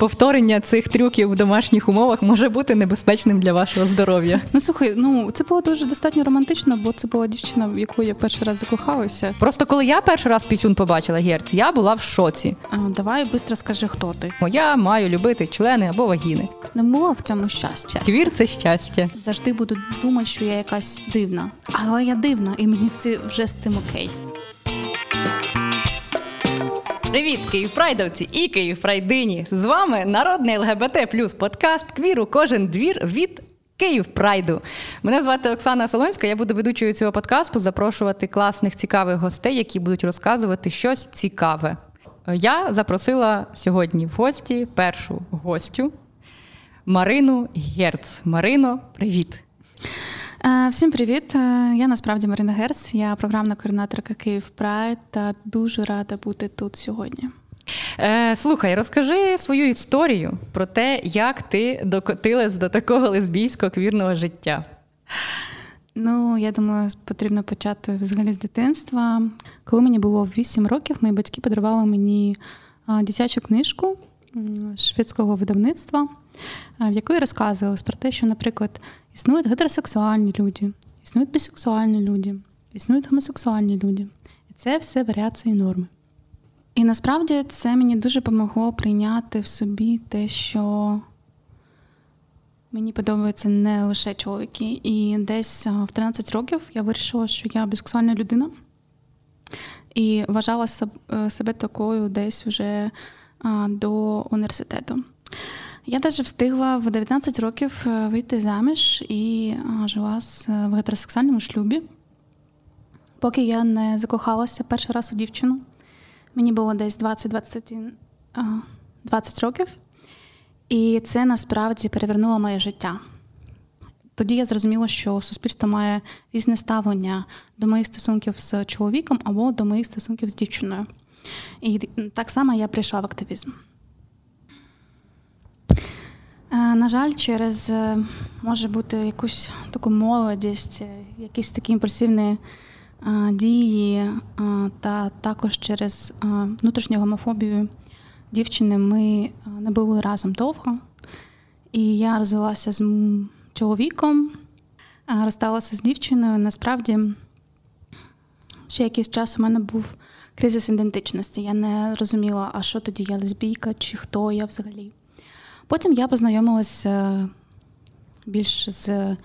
повторення цих трюків в домашніх умовах може бути небезпечним для вашого здоров'я. Ну слухай, ну це було дуже достатньо романтично, бо це була дівчина, в яку я перший раз закохалася. Просто коли я перший раз пісюн побачила герц, я була в шоці. А, давай швидко скажи, хто ти. Я маю любити члени або вагіни. Не було в цьому щастя. Твір це щастя. Завжди буду думати, що я якась дивна. Але я дивна, і мені це вже з цим окей. Привіт, Київпрайдовці і Київпрайдині! З вами народний ЛГБТ плюс подкаст Квір у кожен двір від Київ Прайду. Мене звати Оксана Солонська. Я буду ведучою цього подкасту запрошувати класних цікавих гостей, які будуть розказувати щось цікаве. Я запросила сьогодні в гості першу гостю Марину Герц. Марино, привіт! Е, всім привіт! Е, я насправді Марина Герц, я програмна координаторка Київ Прайд та дуже рада бути тут сьогодні. Е, Слухай, розкажи свою історію про те, як ти докотилась до такого лесбійського квірного життя. Ну, я думаю, потрібно почати взагалі з дитинства. Коли мені було 8 років, мої батьки подарували мені дитячу книжку шведського видавництва, в якої розказувалось про те, що, наприклад, існують гетеросексуальні люди, існують бісексуальні люди, існують гомосексуальні люди. І це все варіації норми. І насправді це мені дуже допомогло прийняти в собі те, що мені подобаються не лише чоловіки. І десь в 13 років я вирішила, що я бісексуальна людина, і вважала е, себе такою десь вже до університету. Я навіть встигла в 19 років е, вийти заміж і жила в гетеросексуальному шлюбі. Поки я не закохалася перший раз у дівчину. Мені було десь 20-20 20 років. І це насправді перевернуло моє життя. Тоді я зрозуміла, що суспільство має різне ставлення до моїх стосунків з чоловіком або до моїх стосунків з дівчиною. І так само я прийшла в активізм. Е, на жаль, через е, може бути якусь таку молодість, е, якісь такі імпульсивні дії, та також через внутрішню гомофобію дівчини ми не були разом довго. І я розвелася з чоловіком, розсталася з дівчиною. Насправді, ще якийсь час у мене був кризис ідентичності. Я не розуміла, а що тоді я лесбійка, чи хто я взагалі. Потім я познайомилася більш з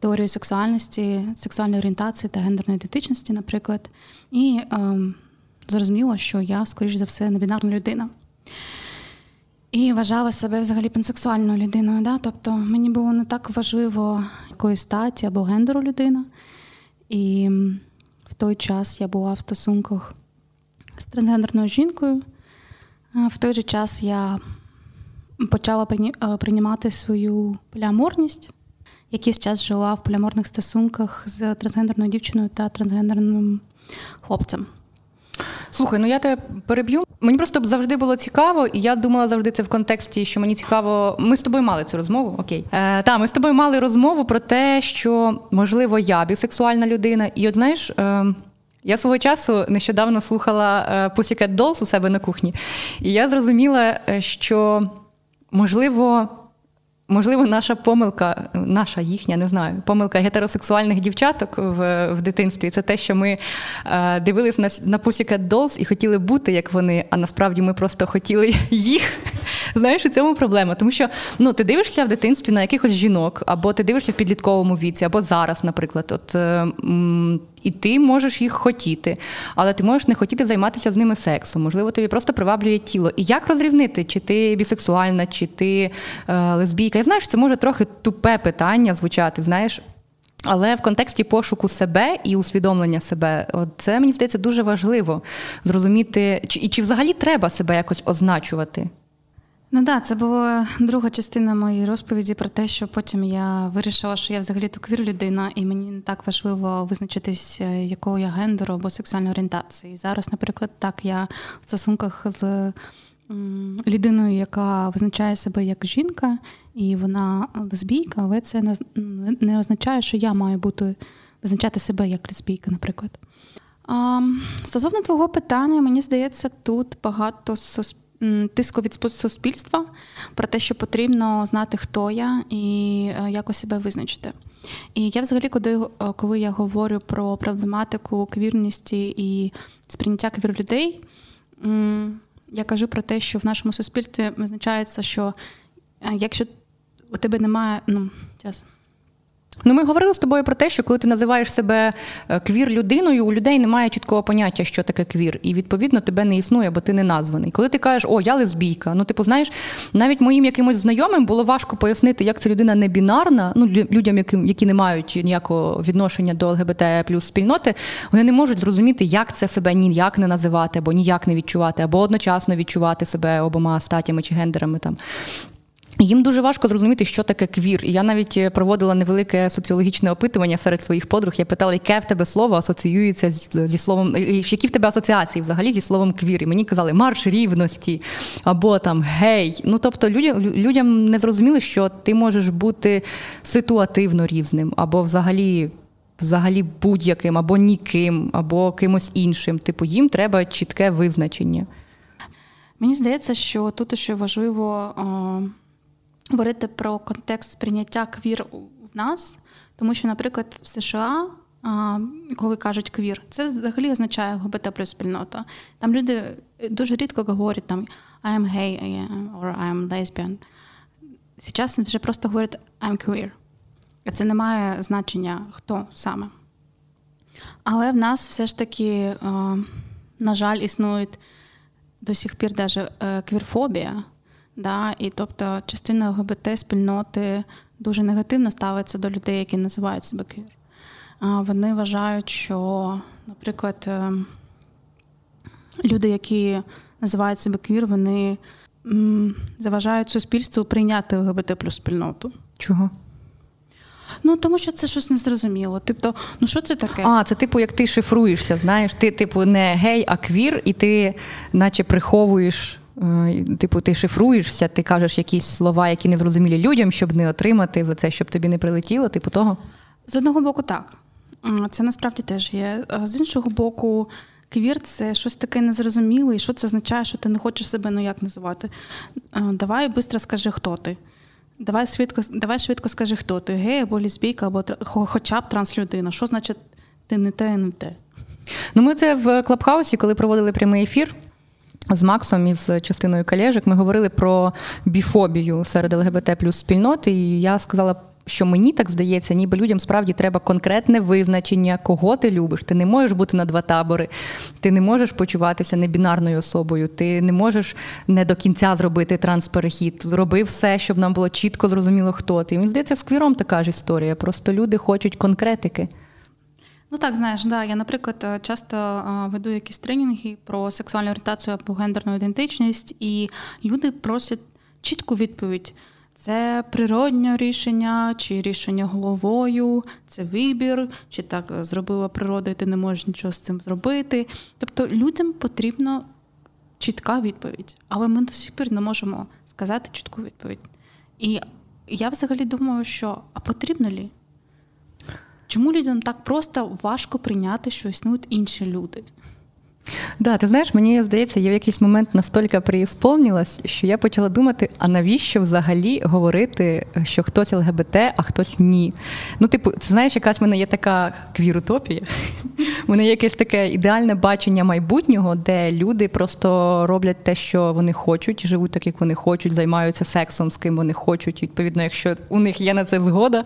теорією сексуальності, сексуальної орієнтації та гендерної ідентичності, наприклад, і е, зрозуміла, що я, скоріш за все, небінарна людина. І вважала себе взагалі пансексуальною людиною. Да? Тобто мені було не так важливо якої статі або гендеру людина. І в той час я була в стосунках з трансгендерною жінкою. В той же час я почала е, приймати свою поліаморність. Якийсь час жила в поліаморних стосунках з трансгендерною дівчиною та трансгендерним хлопцем. Слухай, ну я тебе переб'ю. Мені просто завжди було цікаво, і я думала завжди це в контексті, що мені цікаво. Ми з тобою мали цю розмову. Окей, Е, та ми з тобою мали розмову про те, що можливо я бісексуальна людина, і от знаєш. Е, я свого часу нещодавно слухала е, Pussycat Dolls у себе на кухні, і я зрозуміла, е, що можливо Можливо, наша помилка, наша їхня, не знаю, помилка гетеросексуальних дівчаток в в дитинстві це те, що ми е, дивились на на Pussycat Dolls і хотіли бути як вони, а насправді ми просто хотіли їх. Знаєш, у цьому проблема. Тому що ну, ти дивишся в дитинстві на якихось жінок, або ти дивишся в підлітковому віці, або зараз, наприклад. От, е, І ти можеш їх хотіти, але ти можеш не хотіти займатися з ними сексом. Можливо, тобі просто приваблює тіло. І як розрізнити, чи ти бісексуальна, чи ти е, лесбійка? Я знаю, що це може трохи тупе питання звучати, знаєш. Але в контексті пошуку себе і усвідомлення себе, от це мені здається дуже важливо зрозуміти, чи і чи взагалі треба себе якось означувати. Ну так, це була друга частина моєї розповіді про те, що потім я вирішила, що я взагалі то квір людина, і мені не так важливо визначитись, е, якого я гендеру або сексуальної орієнтації. Зараз, наприклад, так я в стосунках з людиною, яка визначає себе як жінка, і вона лесбійка, але це не означає, що я маю бути визначати себе як лесбійка, наприклад. Стосовно твого питання, мені здається, тут багато тиску від суспільства про те, що потрібно знати, хто я і е, якось себе визначити. І я взагалі, коли, коли я говорю про проблематику квірності і сприйняття квір людей, я кажу про те, що в нашому суспільстві визначається, що якщо у тебе немає, ну, час. Ну, ми говорили з тобою про те, що коли ти називаєш себе е, квір людиною, у людей немає чіткого поняття, що таке квір, і відповідно тебе не існує, бо ти не названий. Коли ти кажеш, о, я лесбійка, ну типу, знаєш, навіть моїм якимось знайомим було важко пояснити, як це людина не бінарна, ну людям, які, які не мають ніякого відношення до ЛГБТ плюс спільноти, вони не можуть зрозуміти, як це себе ніяк не називати, або ніяк не відчувати, або одночасно відчувати себе обома статями чи гендерами там. Їм дуже важко зрозуміти, що таке квір. Я навіть е, проводила невелике соціологічне опитування серед своїх подруг. Я питала, яке в тебе слово асоціюється зі словом, які в тебе асоціації взагалі зі словом квір. І мені казали марш рівності або там гей. Ну тобто людям не зрозуміли, що ти можеш бути ситуативно різним, або взагалі. Взагалі будь-яким, або ніким, або кимось іншим. Типу, їм треба чітке визначення. Мені здається, що тут ще важливо говорити про контекст сприйняття квір в нас, тому що, наприклад, в США. Коли кажуть квір, це взагалі означає ГБТ плюс спільнота. Там люди дуже рідко говорять там I am gay or I am lesbian. Зараз вже просто говорять I'm queer. Це не має значення хто саме. Але в нас все ж таки, на жаль, існує до сих пір даже квірфобія. Да? І тобто частина ЛГБТ спільноти дуже негативно ставиться до людей, які називають себе квір. Вони вважають, що, наприклад, е, люди, які називають себе квір, вони заважають суспільству прийняти ЛГБТ плюс спільноту. Чого? Ну тому що це щось незрозуміло. Тобто, ну що це таке? А, це типу, як ти шифруєшся, знаєш, ти, типу, не гей, а квір, і ти, наче, приховуєш типу, ти шифруєшся, ти кажеш якісь слова, які не зрозумілі людям, щоб не отримати за це, щоб тобі не прилетіло, типу того? З одного боку, так. Це насправді теж є. З іншого боку, квір це щось таке незрозуміле, і що це означає, що ти не хочеш себе ніяк називати. Давай швидко скажи, хто ти. Давай швидко давай швидко скажи, хто ти, гей або лесбійка, або хоча б транслюдина. Що значить ти не те, не те? Ну, ми це в Клабхаусі, коли проводили прямий ефір. З Максом і з частиною колежок ми говорили про біфобію серед ЛГБТ плюс спільноти. І я сказала, що мені так здається, ніби людям справді треба конкретне визначення, кого ти любиш. Ти не можеш бути на два табори, ти не можеш почуватися небінарною особою, ти не можеш не до кінця зробити трансперехід. Роби все, щоб нам було чітко зрозуміло, хто ти. І мені здається, з квіром така ж історія. Просто люди хочуть конкретики. Ну так, знаєш, да. Я, наприклад, е, часто е, веду якісь тренінги про сексуальну орієнтацію або гендерну ідентичність, і люди просять чітку відповідь. Це природнє рішення, чи рішення головою, це вибір, чи так зробила природа, і ти не можеш нічого з цим зробити. Тобто людям потрібна чітка відповідь, але ми до сих пір не можемо сказати чітку відповідь. І я взагалі думаю, що а потрібно лі? Чому людям так просто важко прийняти, що існують інші люди? Да, ти знаєш, мені здається, я в якийсь момент настільки приісполнилась, що я почала думати, а навіщо взагалі говорити, що хтось ЛГБТ, а хтось ні. Ну, типу, це знаєш, якась в мене є така квірутопія. Є якесь таке ідеальне бачення майбутнього, де люди просто роблять те, що вони хочуть, живуть так, як вони хочуть, займаються сексом, з ким вони хочуть, відповідно, якщо у них є на це згода.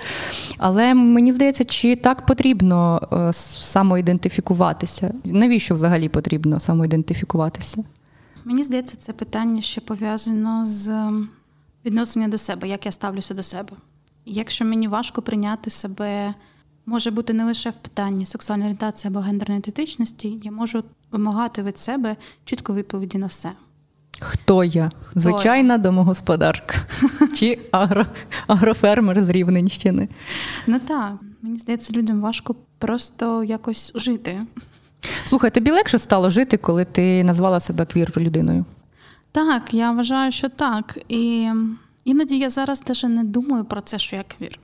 Але мені здається, чи так потрібно е, самоідентифікуватися? Навіщо взагалі потрібно? самоідентифікуватися? Мені здається, це питання ще пов'язано з ем, до себе, як я ставлюся до себе. Якщо мені важко прийняти себе, може бути не лише в питанні сексуальної орієнтації або гендерної ідентичності, я можу вимагати від себе чітко відповіді на все. Хто я? Хто Звичайна я? домогосподарка чи агро, агрофермер з Рівненщини? Ну так, мені здається, людям важко просто якось жити. Слухай, тобі легше стало жити, коли ти назвала себе квір людиною? Так, я вважаю, що так. І іноді я зараз теж не думаю про це, що я квір.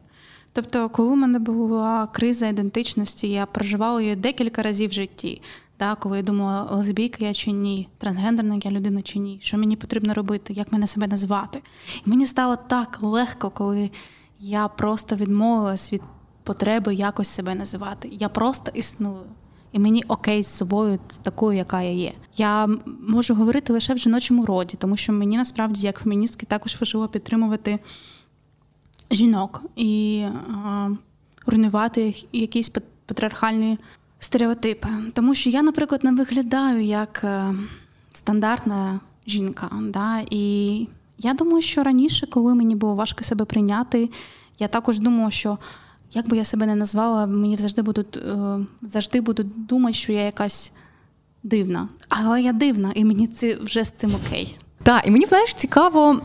Тобто, коли в мене була криза ідентичності, я проживала її декілька разів в житті. Так, коли я думала, лесбійка я чи ні, трансгендерна я людина чи ні, що мені потрібно робити, як мене себе назвати. І мені стало так легко, коли я просто відмовилась від потреби якось себе називати. Я просто існую. І мені окей з собою, з такою, яка я є. Я можу говорити лише в жіночому роді, тому що мені насправді, як феміністки, також важливо підтримувати жінок і руйнувати якісь патріархальні стереотипи. Тому що я, наприклад, не виглядаю як е, стандартна жінка. Да? І я думаю, що раніше, коли мені було важко себе прийняти, я також думала, що як би я себе не назвала, мені завжди будуть е, завжди будуть думати, що я якась дивна. Але я дивна, і мені це вже з цим окей. Так, і мені знаєш, цікаво,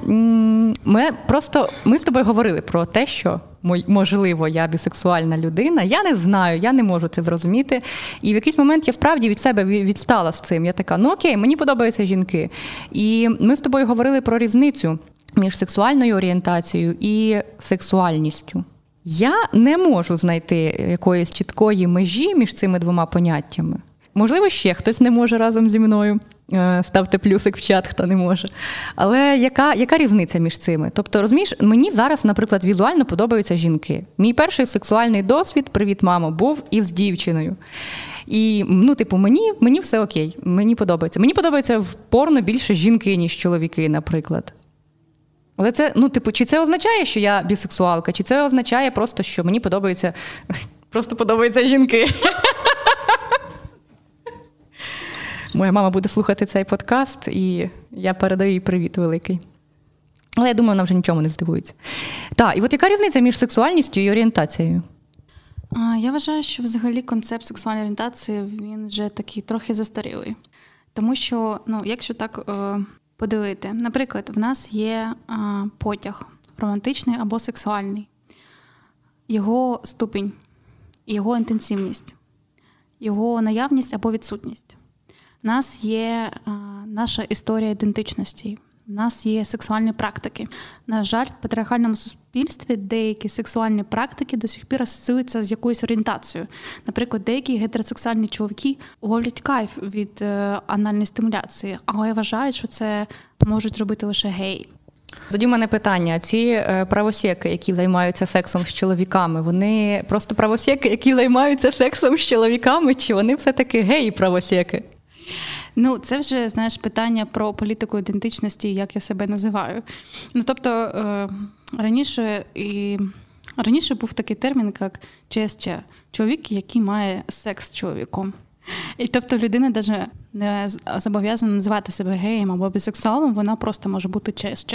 ми просто ми з тобою говорили про те, що можливо я бісексуальна людина. Я не знаю, я не можу це зрозуміти. І в якийсь момент я справді від себе відстала з цим. Я така, ну окей, мені подобаються жінки. І ми з тобою говорили про різницю між сексуальною орієнтацією і сексуальністю. Я не можу знайти якоїсь чіткої межі між цими двома поняттями. Можливо, ще хтось не може разом зі мною. Е, ставте плюсик в чат, хто не може. Але яка яка різниця між цими? Тобто, розумієш, мені зараз, наприклад, візуально подобаються жінки. Мій перший сексуальний досвід, привіт, мамо, був із дівчиною. І ну, типу, мені мені все окей, мені подобається. Мені подобається в порно більше жінки, ніж чоловіки, наприклад. Але це, ну, типу, чи це означає, що я бісексуалка, чи це означає просто, що мені подобається просто подобаються жінки. Моя мама буде слухати цей подкаст, і я передаю їй привіт великий. Але я думаю, вона вже нічому не здивується. Так, і от яка різниця між сексуальністю і орієнтацією? Я вважаю, що взагалі концепт сексуальної орієнтації він вже такий трохи застарілий. Тому що, ну, якщо так е, подивити, наприклад, в нас є е, потяг романтичний або сексуальний, його ступінь, його інтенсивність, його наявність або відсутність. У нас є наша історія ідентичності. У нас є сексуальні практики. На жаль, в патріархальному суспільстві деякі сексуальні практики до сих пір асоціюються з якоюсь орієнтацією. Наприклад, деякі гетеросексуальні чоловіки ловлять кайф від е, анальної стимуляції, але вважають, що це можуть робити лише геї. Тоді в мене питання: ці е, правосеки, які займаються сексом з чоловіками, вони просто правосеки, які займаються сексом з чоловіками, чи вони все-таки геї правосеки? Ну, це вже знаєш питання про політику ідентичності, як я себе називаю. Ну тобто е, раніше і раніше був такий термін, як ЧСЧ чоловік, який має секс з чоловіком. І тобто людина навіть не зобов'язана називати себе геєм або бісексуалом, вона просто може бути ЧСЧ.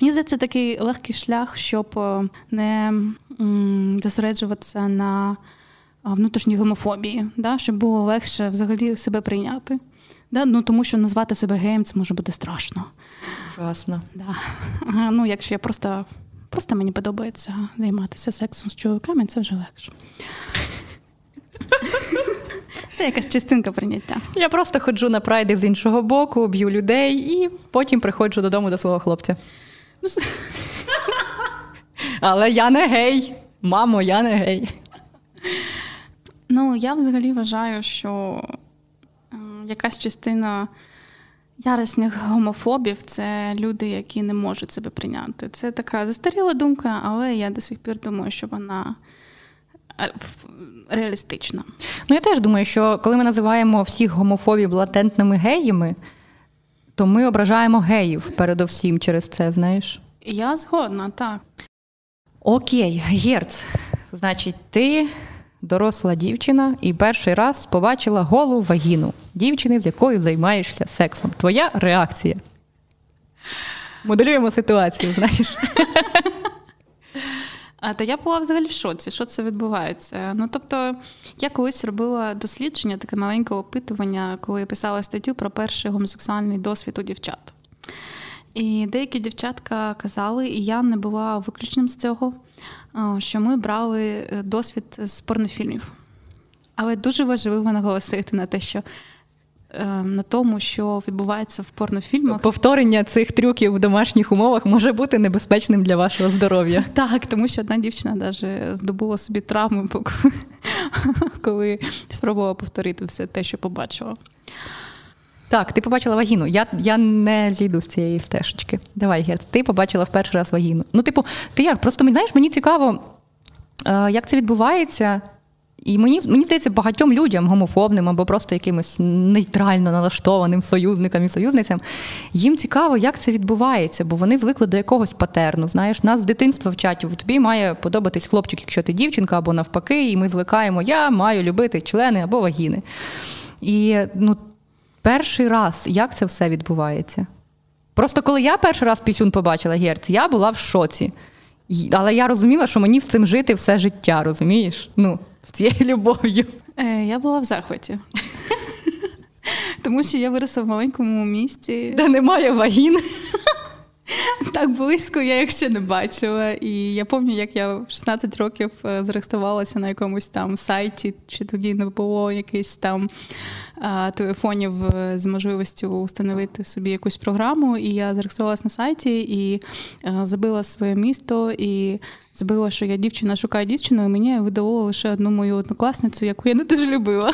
Мені здається, такий легкий шлях, щоб е, не зосереджуватися на внутрішній гомофобії, да, щоб було легше взагалі себе прийняти. Да? Ну, Тому що назвати себе геєм це може бути страшно. Ужасно. Да. Ну, Якщо я просто просто мені подобається займатися сексом з чоловіками, це вже легше. Це якась частинка прийняття. Я просто ходжу на прайди з іншого боку, б'ю людей і потім приходжу додому до свого хлопця. Ну, Але я не гей. Мамо, я не гей. Ну, я взагалі вважаю, що якась частина ярісних гомофобів це люди, які не можуть себе прийняти. Це така застаріла думка, але я до сих пір думаю, що вона е, реалістична. Ну, я теж думаю, що коли ми називаємо всіх гомофобів латентними геями, то ми ображаємо геїв передовсім через це, знаєш? Я згодна, так. Окей, Герц, значить, ти доросла дівчина і перший раз побачила голу вагіну дівчини, з якою займаєшся сексом. Твоя реакція. Моделюємо ситуацію, знаєш. А, Та я була взагалі в шоці, що це відбувається. Ну тобто, я колись робила дослідження, таке маленьке опитування, коли я писала статтю про перший гомосексуальний досвід у дівчат. І деякі дівчатка казали, і я не була виключенням з цього, що ми брали е, досвід з порнофільмів. Але дуже важливо наголосити на те, що е, на тому, що відбувається в порнофільмах. Повторення цих трюків в домашніх умовах може бути небезпечним для вашого здоров'я. Так, тому що одна дівчина навіть здобула собі травму, коли спробувала повторити все те, що побачила. Так, ти побачила вагіну. Я я не зійду з цієї стежечки. Давай, Герц, ти побачила в перший раз вагіну. Ну, типу, ти як? Просто знаєш, мені цікаво, е, як це відбувається. І мені мені здається, багатьом людям, гомофобним або просто якимось нейтрально налаштованим союзникам і союзницям, їм цікаво, як це відбувається, бо вони звикли до якогось патерну. Знаєш, нас з дитинства вчать, тобі має подобатись хлопчик, якщо ти дівчинка, або навпаки, і ми звикаємо, я маю любити члени або вагіни. І ну, перший раз, як це все відбувається? Просто коли я перший раз пісюн побачила Герц, я була в шоці. Але я розуміла, що мені з цим жити все життя, розумієш? Ну, з цією любов'ю. Е, Я була в захваті. Тому що я виросла в маленькому місті. Де немає вагін. Так близько я їх ще не бачила. І я пам'ятаю, як я в 16 років е, зареєструвалася на якомусь там сайті, чи тоді не було якихось там телефонів е, з можливістю встановити собі якусь програму. І я зареєструвалася на сайті і е, забила своє місто, і забила, що я дівчина шукаю дівчину, і мені видало лише одну мою однокласницю, яку я не дуже любила.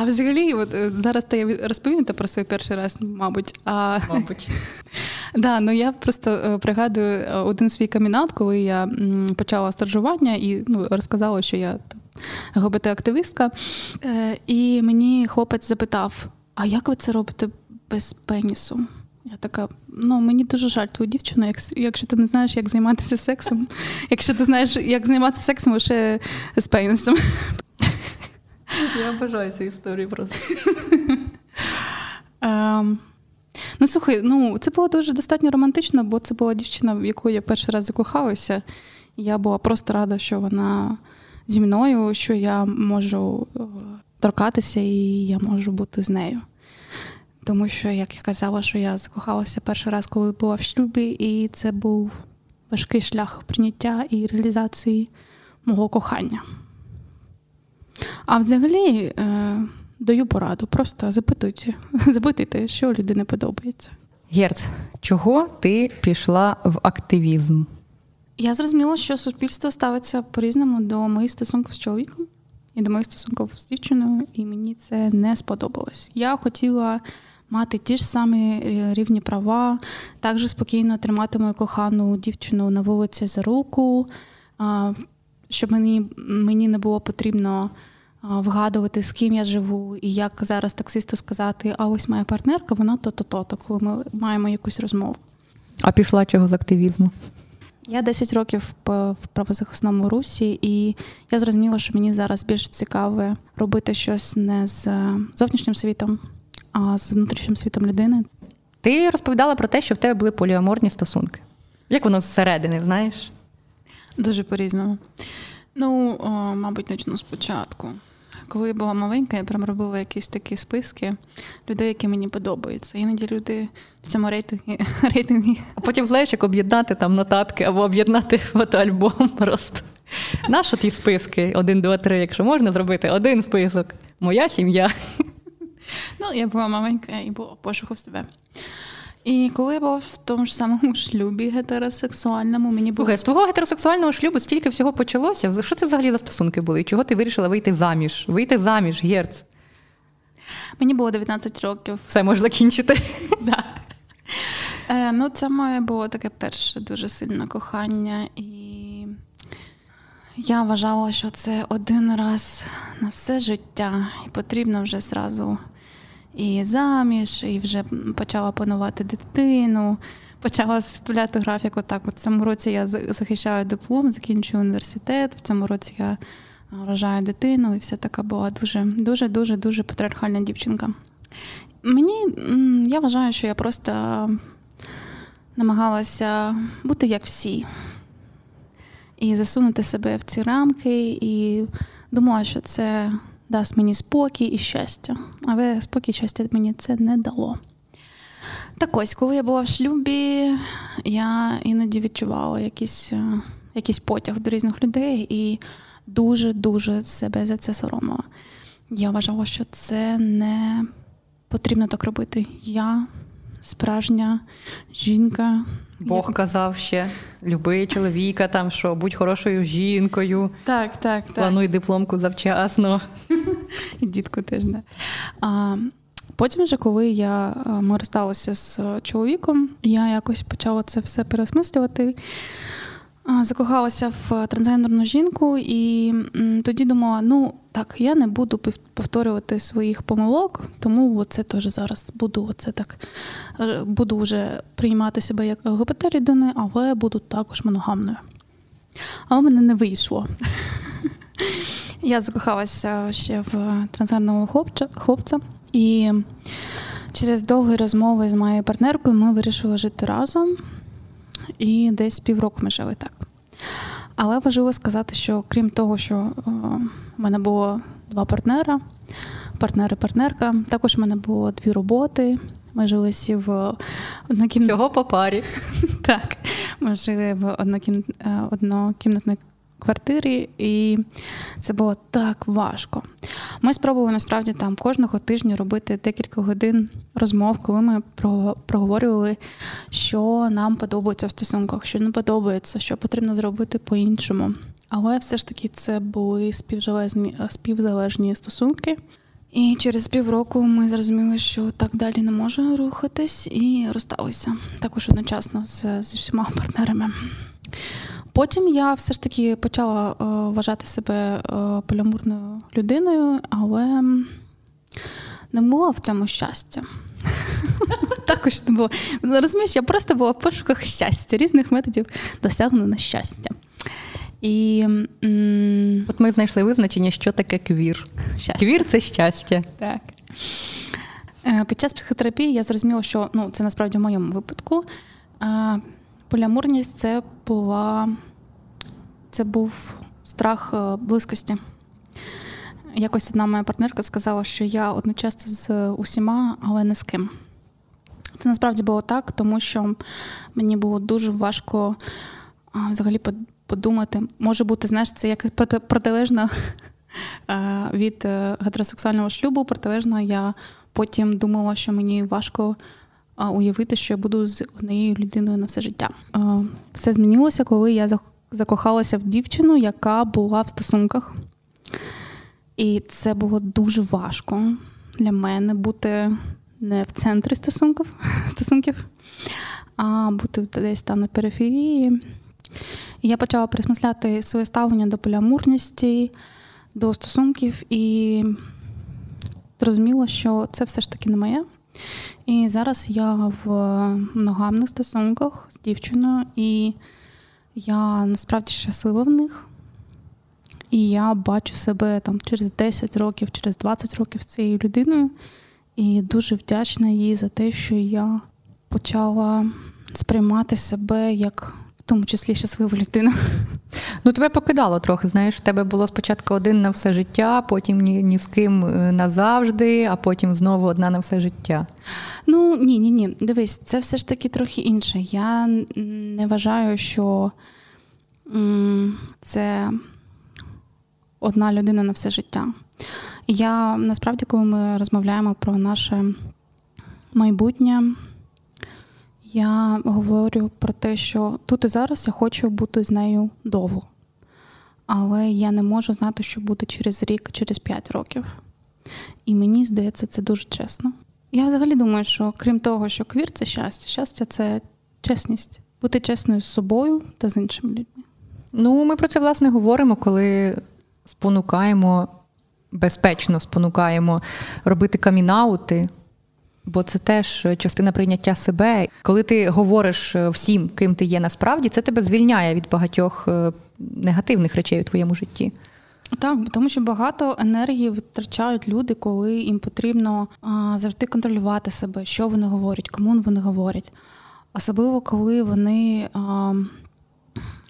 А взагалі, от е, зараз то я розповім про свій перший раз, мабуть. А... Мабуть. Да, ну я просто пригадую один свій камінат, коли я почала стажування і ну, розказала, що я ГБТ-активістка. Е, і мені хлопець запитав: а як ви це робите без пенісу? Я така, ну мені дуже жаль твою дівчину, якщо ти не знаєш, як займатися сексом. Якщо ти знаєш, як займатися сексом лише з пенісом. Я бажаю цю історію просто. Um, ну, слухай, ну це було дуже достатньо романтично, бо це була дівчина, в яку я перший раз закохалася. Я була просто рада, що вона зі мною, що я можу е, торкатися і я можу бути з нею. Тому що, як я казала, що я закохалася перший раз, коли була в шлюбі, і це був важкий шлях прийняття і реалізації мого кохання. А взагалі е, даю пораду, просто запитуйте, запитуйте, що людині подобається. Герц, чого ти пішла в активізм? Я зрозуміла, що суспільство ставиться по-різному до моїх стосунків з чоловіком і до моїх стосунків з дівчиною, і мені це не сподобалось. Я хотіла мати ті ж самі рівні права, також спокійно тримати мою кохану дівчину на вулиці за руку, щоб мені, мені не було потрібно. Вгадувати, з ким я живу, і як зараз таксисту сказати, а ось моя партнерка, вона то-то-то, коли ми маємо якусь розмову. А пішла чого з активізму? Я 10 років в правозахисному русі, і я зрозуміла, що мені зараз більш цікаве робити щось не з зовнішнім світом, а з внутрішнім світом людини. Ти розповідала про те, що в тебе були поліаморні стосунки. Як воно зсередини, знаєш? Дуже по-різному. Ну, о, мабуть, почну спочатку. Коли я була маленька, я прям робила якісь такі списки людей, які мені подобаються. Іноді люди в цьому рейтингі рейтингі. А потім знаєш, як об'єднати там нотатки або об'єднати фотоальбом просто. Наші ті списки? Один, два, три, якщо можна зробити один список. Моя сім'я. Ну, я була маленька і була в пошуку в себе. І коли я була в тому ж самому шлюбі гетеросексуальному, мені було... Слухай, з твого гетеросексуального шлюбу стільки всього почалося. Що це взагалі за стосунки були? І чого ти вирішила вийти заміж? Вийти заміж, герц? Мені було 19 років. Все можеш закінчити. Да. Е, Ну, це моє було таке перше дуже сильне кохання. І я вважала, що це один раз на все життя, і потрібно вже зразу і заміж, і вже почала планувати дитину, почала составляти графік. Отак, от в цьому році я захищаю диплом, закінчую університет. В цьому році я рожаю дитину, і все така була дуже, дуже, дуже, дуже патріархальна дівчинка. Мені я вважаю, що я просто намагалася бути як всі. І засунути себе в ці рамки, і думала, що це дасть мені спокій і щастя. Але спокій і щастя мені це не дало. Так ось, коли я була в шлюбі, я іноді відчувала якийсь, е, якийсь потяг до різних людей і дуже-дуже себе за це соромила. я вважала, що це не потрібно так робити. Я справжня жінка. Бог як- казав ще: люби чоловіка, там що будь хорошою жінкою, Так, так, так. плануй дипломку завчасно. І дітку теж не. А, потім, вже, коли я, ми розсталися з чоловіком, я якось почала це все переосмислювати. Закохалася в трансгендерну жінку, і тоді думала: ну так, я не буду повторювати своїх помилок, тому це теж зараз буду оце так, е, буду вже приймати себе як ЛГБТ людини, але буду також моногамною. А у мене не вийшло. Я закохалася ще в трансгендерного хлопця, і через довгі розмови з моєю партнеркою ми вирішили жити разом. І десь півроку ми жили так. Але важливо сказати, що крім того, що е, в мене було два партнера, партнер і партнерка, також в мене було дві роботи. Ми жили всі в однокімнатній Всього по парі. так, ми жили в е, однокімнатній квартирі, і це було так важко. Ми спробували насправді там кожного тижня робити декілька годин розмов, коли ми проговорювали, що нам подобається в стосунках, що не подобається, що потрібно зробити по-іншому. Але все ж таки це були співзалежні, співзалежні стосунки. І через півроку ми зрозуміли, що так далі не може рухатись, і розсталися також одночасно з, зі всіма партнерами. Потім я все ж таки почала е, вважати себе е, поліамурною людиною, але не було в цьому щастя. Також не було. Ну, Розумієш, я просто була в пошуках щастя, різних методів досягнення щастя. І м, От ми знайшли визначення, що таке квір. щастя. Квір це щастя. Так. Е, Під час психотерапії я зрозуміла, що ну, це насправді в моєму випадку. е, Поліамурність це була це був страх е, близькості. Якось одна моя партнерка сказала, що я одночасно з усіма, але не з ким. Це насправді було так, тому що мені було дуже важко взагалі подумати. Може бути, знаєш, це як протилежно е, від е, гетеросексуального шлюбу. Протилежно я потім думала, що мені важко уявити, що я буду з однією людиною на все життя. Е, Все змінилося, коли я закохалася в дівчину, яка була в стосунках. І це було дуже важко для мене бути не в центрі стосунків, стосунків а бути десь там на периферії. І я почала пересмисляти своє ставлення до поліамурності, до стосунків, і зрозуміла, що це все ж таки не моє. І зараз я в моногамних стосунках з дівчиною, і я насправді щаслива в них. І я бачу себе там через 10 років, через 20 років з цією людиною. І дуже вдячна їй за те, що я почала сприймати себе як тому числі щасливу людину. Ну, тебе покидало трохи. Знаєш, в тебе було спочатку один на все життя, потім ні, ні з ким е, назавжди, а потім знову одна на все життя. Ну ні, ні, ні. Дивись, це все ж таки трохи інше. Я не вважаю, що це одна людина на все життя. Я насправді, коли ми розмовляємо про наше майбутнє, я говорю про те, що тут і зараз я хочу бути з нею довго. Але я не можу знати, що буде через рік, через п'ять років. І мені здається, це дуже чесно. Я взагалі думаю, що крім того, що квір це щастя, щастя це чесність. Бути чесною з собою та з іншими людьми. Ну, ми про це власне говоримо, коли спонукаємо, безпечно спонукаємо робити камінаути, бо це теж частина прийняття себе. Коли ти говориш всім, ким ти є насправді, це тебе звільняє від багатьох е, негативних речей у твоєму житті. Так, тому що багато енергії витрачають люди, коли їм потрібно а, завжди контролювати себе, що вони говорять, кому вони говорять. Особливо, коли вони а,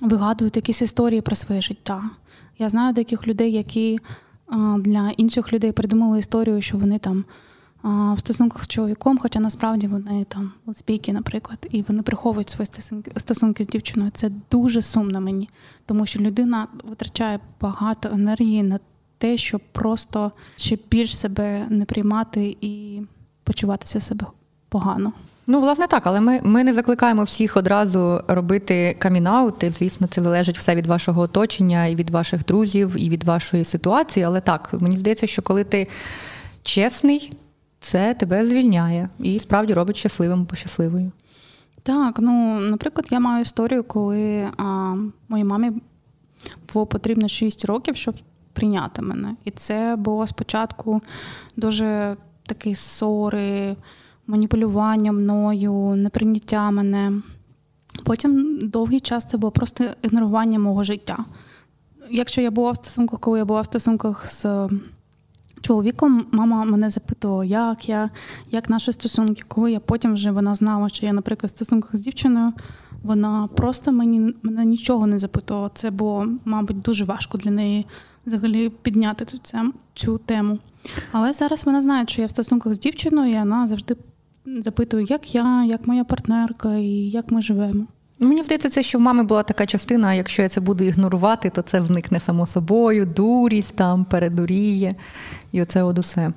вигадують якісь історії про своє життя. Я знаю деяких людей, які а, для інших людей придумали історію, що вони там в стосунках з чоловіком, хоча насправді вони там лесбійки, наприклад, і вони приховують свої стосунки, з дівчиною. Це дуже сумно мені, тому що людина витрачає багато енергії на те, щоб просто ще більш себе не приймати і почуватися себе погано. Ну, власне, так, але ми ми не закликаємо всіх одразу робити камінаути. Звісно, це залежить все від вашого оточення, і від ваших друзів, і від вашої ситуації. Але так, мені здається, що коли ти чесний, це тебе звільняє і справді робить щасливим або щасливою. Так, ну, наприклад, я маю історію, коли а, моїй мамі було потрібно 6 років, щоб прийняти мене. І це було спочатку дуже такі ссори, маніпулювання мною, неприйняття мене. Потім довгий час це було просто ігнорування мого життя. Якщо я була в стосунках, коли я була в стосунках з чоловіком, мама мене запитувала, як я, як наші стосунки, коли я потім вже вона знала, що я, наприклад, в стосунках з дівчиною, вона просто мені мене нічого не запитувала. Це було, мабуть, дуже важко для неї взагалі підняти цю, цю тему. Але зараз вона знає, що я в стосунках з дівчиною, і вона завжди запитує, як я, як моя партнерка і як ми живемо. Мені здається, це що в мами була така частина, якщо я це буду ігнорувати, то це зникне само собою, дурість там передуріє. І оце от усе.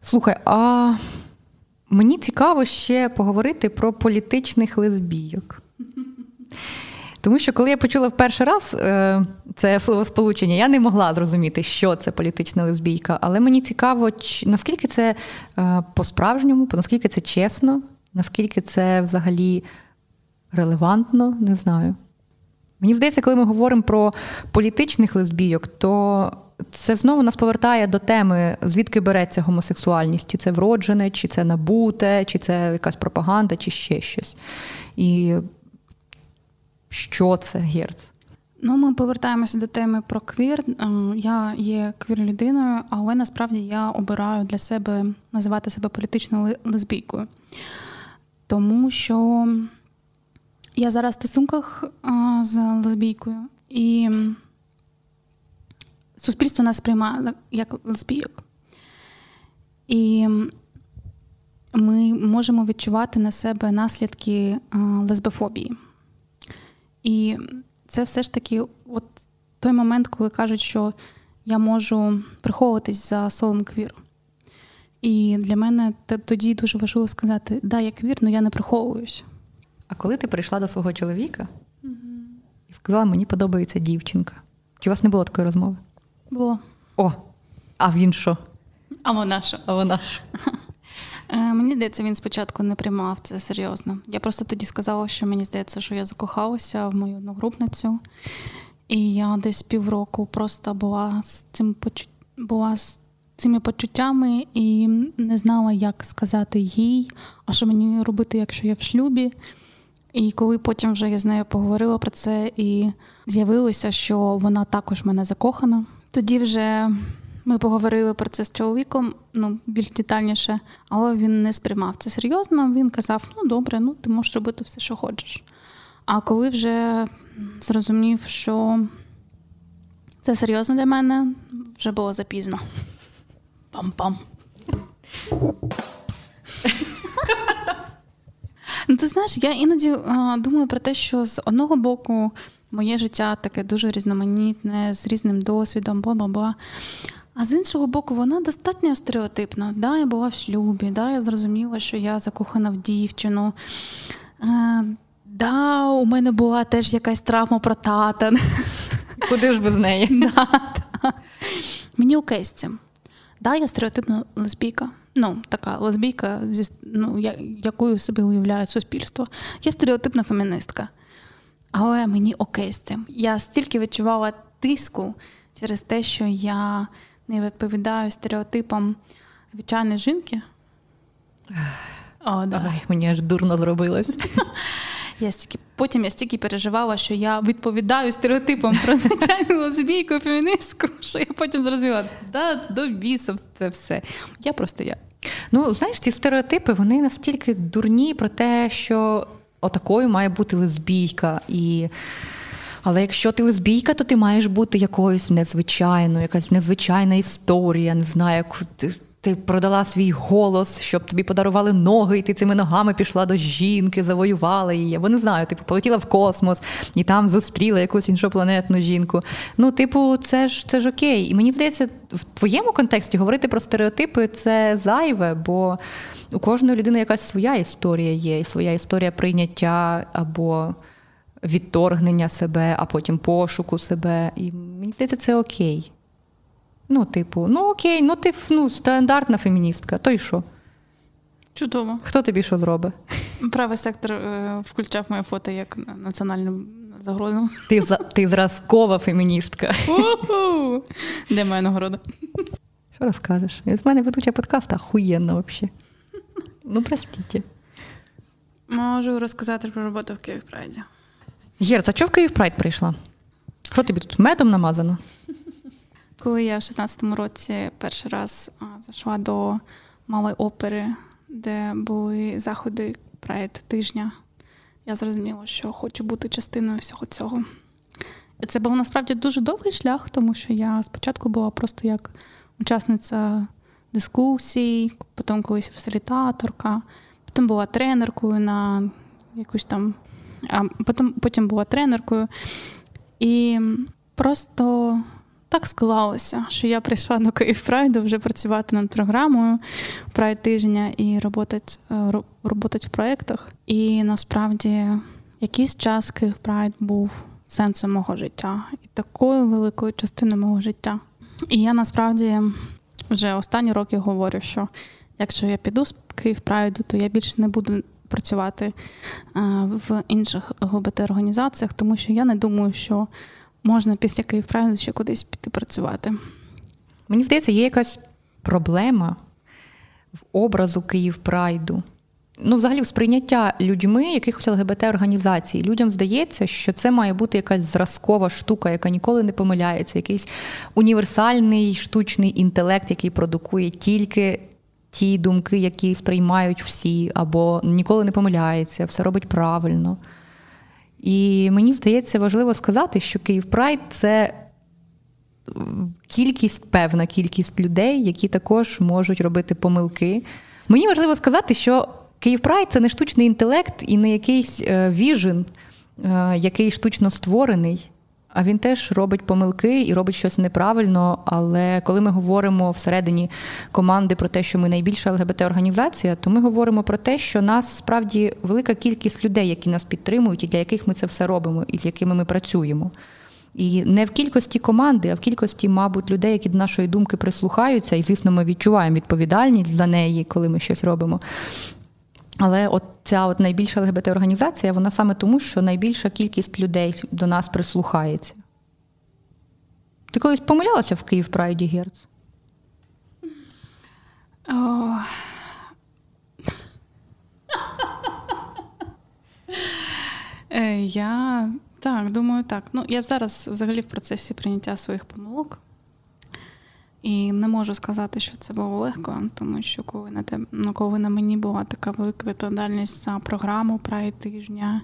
Слухай, а мені цікаво ще поговорити про політичних лесбійок. Тому що коли я почула в перший раз е, це словосполучення, я не могла зрозуміти, що це політична лесбійка. Але мені цікаво, наскільки це е, по-справжньому, наскільки це чесно, наскільки це взагалі релевантно, не знаю. Мені здається, коли ми говоримо про політичних лесбійок, то це знову нас повертає до теми, звідки береться гомосексуальність, чи це вроджене, чи це набуте, чи це якась пропаганда, чи ще щось. І що це герц? Ну, ми повертаємося до теми про квір. Е, я є квір-людиною, але насправді я обираю для себе називати себе політичною лесбійкою. Тому що я зараз в стосунках з лесбійкою, і суспільство нас приймає як лесбійок. І ми можемо відчувати на себе наслідки лесбофобії. І це все ж таки от той момент, коли кажуть, що я можу приховуватись за словом квір. І для мене тоді дуже важливо сказати, да, я квір, але я не приховуюсь. А коли ти прийшла до свого чоловіка угу. і сказала, мені подобається дівчинка. Чи у вас не було такої розмови? Було. О, а він що? А вона що? А вона що? Е, мені здається, він спочатку не приймав це серйозно. Я просто тоді сказала, що мені здається, що я закохалася в мою одногрупницю, і я десь півроку просто була з цим почут... була з цими почуттями і не знала, як сказати їй, а що мені робити, якщо я в шлюбі. І коли потім вже я з нею поговорила про це і з'явилося, що вона також мене закохана, тоді вже ми поговорили про це з чоловіком, ну більш детальніше, але він не сприймав це серйозно. Він казав: ну добре, ну ти можеш робити все, що хочеш. А коли вже зрозумів, що це серйозно для мене, вже було запізно. Пам-пам. Ну, ти знаєш, я іноді а, думаю про те, що з одного боку моє життя таке дуже різноманітне, з різним досвідом, бла-бла-бла. А з іншого боку, вона достатньо стереотипна. Да, я була в шлюбі, да, я зрозуміла, що я закохана в дівчину. Е, да, у мене була теж якась травма про тата. Куди ж без неї? Да, да. Мені окей з цим. Да, я стереотипна лесбійка. Ну, така лесбійка, ну, якою собі уявляє суспільство. Я стереотипна феміністка. Але мені окей з цим. Я стільки відчувала тиску через те, що я не відповідаю стереотипам звичайної жінки. О, да. Ой, Мені аж дурно зробилось. Я стільки, Потім я стільки переживала, що я відповідаю стереотипам про звичайну лесбійку, феміністку, що я потім зрозуміла, да, до бісов це все. Я просто я. Ну, знаєш, ці стереотипи вони настільки дурні про те, що отакою має бути лесбійка. І але якщо ти лесбійка, то ти маєш бути якоюсь незвичайною, якась незвичайна історія, не знаю, як ти продала свій голос, щоб тобі подарували ноги, і ти цими ногами пішла до жінки, завоювала її. Або не знаю, типу, полетіла в космос і там зустріла якусь іншопланетну жінку. Ну, типу, це ж це ж окей. І мені здається, в твоєму контексті говорити про стереотипи це зайве, бо у кожної людини якась своя історія є, і своя історія прийняття або відторгнення себе, а потім пошуку себе. І мені здається, це окей. Ну, типу, ну окей, ну ти ну, стандартна феміністка, то й що? Чудово. Хто тобі що зробить? Правий сектор е, включав моє фото як національну загрозу. Ти ти зразкова феміністка. Де моя нагорода? Що розкажеш? З мене ведуча подкаста охуєнна взагалі. Ну, простіть. Можу розказати про роботу в Київ Прайді. Герц, а чого в Київ Прайд прийшла? Що тобі тут медом намазано? Коли я в 16-му році перший раз зайшла до малої опери, де були заходи Прайд тижня, я зрозуміла, що хочу бути частиною всього цього. І це був насправді дуже довгий шлях, тому що я спочатку була просто як учасниця дискусій, потім колись фасилітаторка, потім була тренеркою на якусь там, а потім, потім була тренеркою. І просто так склалося, що я прийшла до Київ Прайду вже працювати над програмою Прайд тижня і роботати, роботати в проєктах. І насправді якийсь час Київ Прайд був сенсом мого життя і такою великою частиною мого життя. І я насправді вже останні роки говорю, що якщо я піду з Київ Прайду, то я більше не буду працювати в інших ЛГБТ-організаціях, тому що я не думаю, що можна після Київ Прайду ще кудись піти працювати. Мені здається, є якась проблема в образу Київ Прайду. Ну, взагалі, в сприйняття людьми якихось ЛГБТ-організацій. Людям здається, що це має бути якась зразкова штука, яка ніколи не помиляється, якийсь універсальний штучний інтелект, який продукує тільки ті думки, які сприймають всі, або ніколи не помиляється, все робить правильно. І мені здається, важливо сказати, що Київ Прайд це кількість, певна кількість людей, які також можуть робити помилки. Мені важливо сказати, що Київ Прайд це не штучний інтелект і не якийсь vision, який штучно створений. А він теж робить помилки і робить щось неправильно. Але коли ми говоримо всередині команди про те, що ми найбільша ЛГБТ-організація, то ми говоримо про те, що нас справді велика кількість людей, які нас підтримують, і для яких ми це все робимо, і з якими ми працюємо. І не в кількості команди, а в кількості, мабуть, людей, які до нашої думки прислухаються, і, звісно, ми відчуваємо відповідальність за неї, коли ми щось робимо. Але от ця от найбільша ЛГБТ-організація, вона саме тому, що найбільша кількість людей до нас прислухається. Ти колись помилялася в Київ Прайді Герц? Е, я так, думаю, так. Ну, я зараз взагалі в процесі прийняття своїх помилок. І не можу сказати, що це було легко, тому що коли на те, ну, коли на мені була така велика відповідальність за програму прай тижня,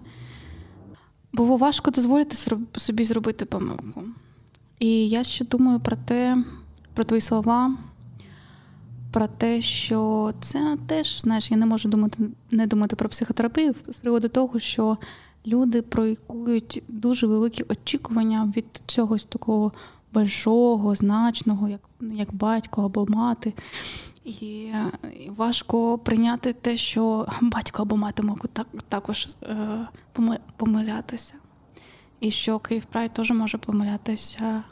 було важко дозволити собі зробити помилку. І я ще думаю про те, про твої слова, про те, що це теж, знаєш, я не можу думати, не думати про психотерапію з приводу того, що люди проєкують дуже великі очікування від чогось такого большого, значного, як як батько або мати. І важко прийняти те, що батько або мати можуть так, також е, помилятися. І що Київ Прайд теж може помилятися,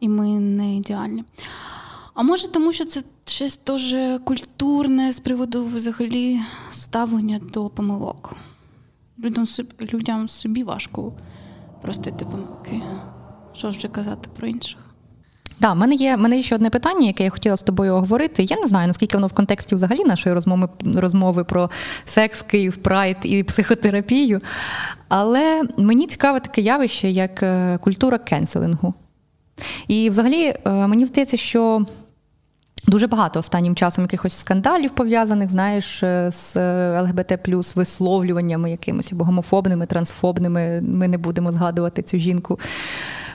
і ми не ідеальні. А може, тому що це щось дуже культурне з приводу взагалі ставлення до помилок. Людям, людям собі важко простити помилки. Що вже казати про інших? Так, в мене є в мене є ще одне питання, яке я хотіла з тобою оговорити. Я не знаю, наскільки воно в контексті взагалі нашої розмови розмови про секс, Київ, прайд і психотерапію. Але мені цікаве таке явище, як е, культура кенселингу. І взагалі е, мені здається, що. Дуже багато останнім часом якихось скандалів пов'язаних, знаєш, е, з ЛГБТ плюс висловлюваннями якимось або гомофобними, трансфобними. Ми не будемо згадувати цю жінку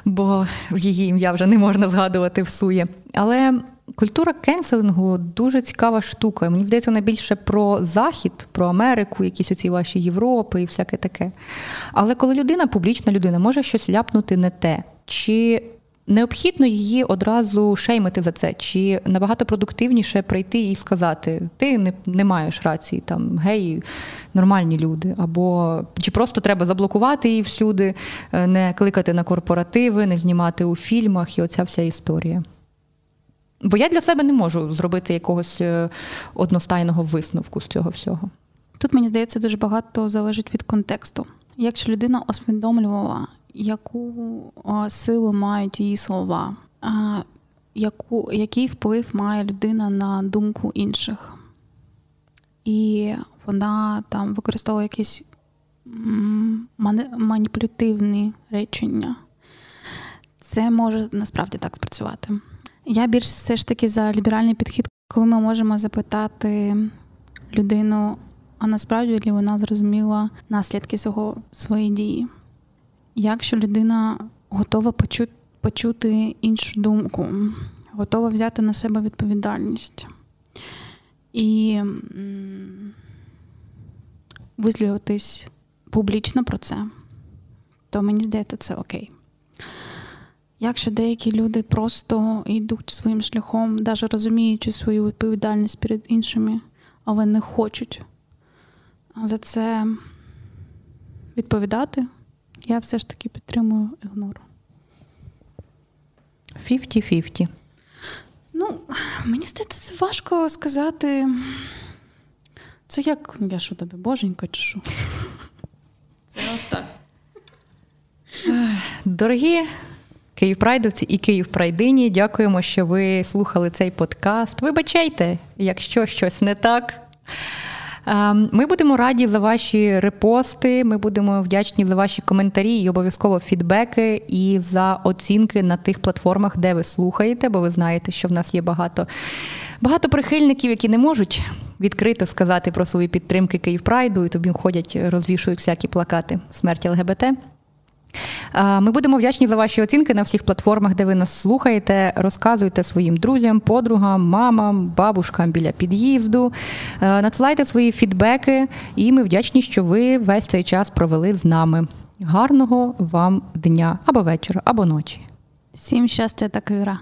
бо її ім'я вже не можна згадувати всує. Але Культура кенселингу дуже цікава штука. Мені здається, вона більше про Захід, про Америку, якісь оці ваші Європи і всяке таке. Але коли людина, публічна людина, може щось ляпнути не те, чи необхідно її одразу шеймити за це, чи набагато продуктивніше прийти і сказати: ти не не маєш рації, там геї нормальні люди, або чи просто треба заблокувати її всюди, е, не кликати на корпоративи, не знімати у фільмах і оця вся історія. Бо я для себе не можу зробити якогось е, одностайного висновку з цього всього. Тут мені здається дуже багато залежить від контексту. Якщо людина усвідомлювала, яку силу мають її слова, яку, який вплив має людина на думку інших, і вона там використовує якісь маніпулятивні речення, це може насправді так спрацювати. Я більш все ж таки за ліберальний підхід, коли ми можемо запитати людину, а насправді ли вона зрозуміла наслідки свого своєї дії. Якщо людина готова почути, почути іншу думку, готова взяти на себе відповідальність і висловитись публічно про це, то мені здається, це окей. Якщо деякі люди просто йдуть своїм шляхом, навіть розуміючи свою відповідальність перед іншими, але не хочуть за це відповідати, я все ж таки підтримую ігнор. 50-50. Ну, мені здається, це важко сказати. Це як я що тебе, боженька, чи що? Це остав. Дорогі Київпрайдовці і Київпрайдині, дякуємо, що ви слухали цей подкаст. Вибачайте, якщо щось не так. Ем, ми будемо раді за ваші репости. Ми будемо вдячні за ваші коментарі і обов'язково фідбеки і за оцінки на тих платформах, де ви слухаєте, бо ви знаєте, що в нас є багато багато прихильників, які не можуть відкрито сказати про свої підтримки Київпрайду, і тобі ходять, розвішують всякі плакати смерті ЛГБТ. Ми будемо вдячні за ваші оцінки на всіх платформах, де ви нас слухаєте. Розказуйте своїм друзям, подругам, мамам, бабушкам біля під'їзду. Надсилайте свої фідбеки, і ми вдячні, що ви весь цей час провели з нами. Гарного вам дня або вечора, або ночі. Всім щастя та кира.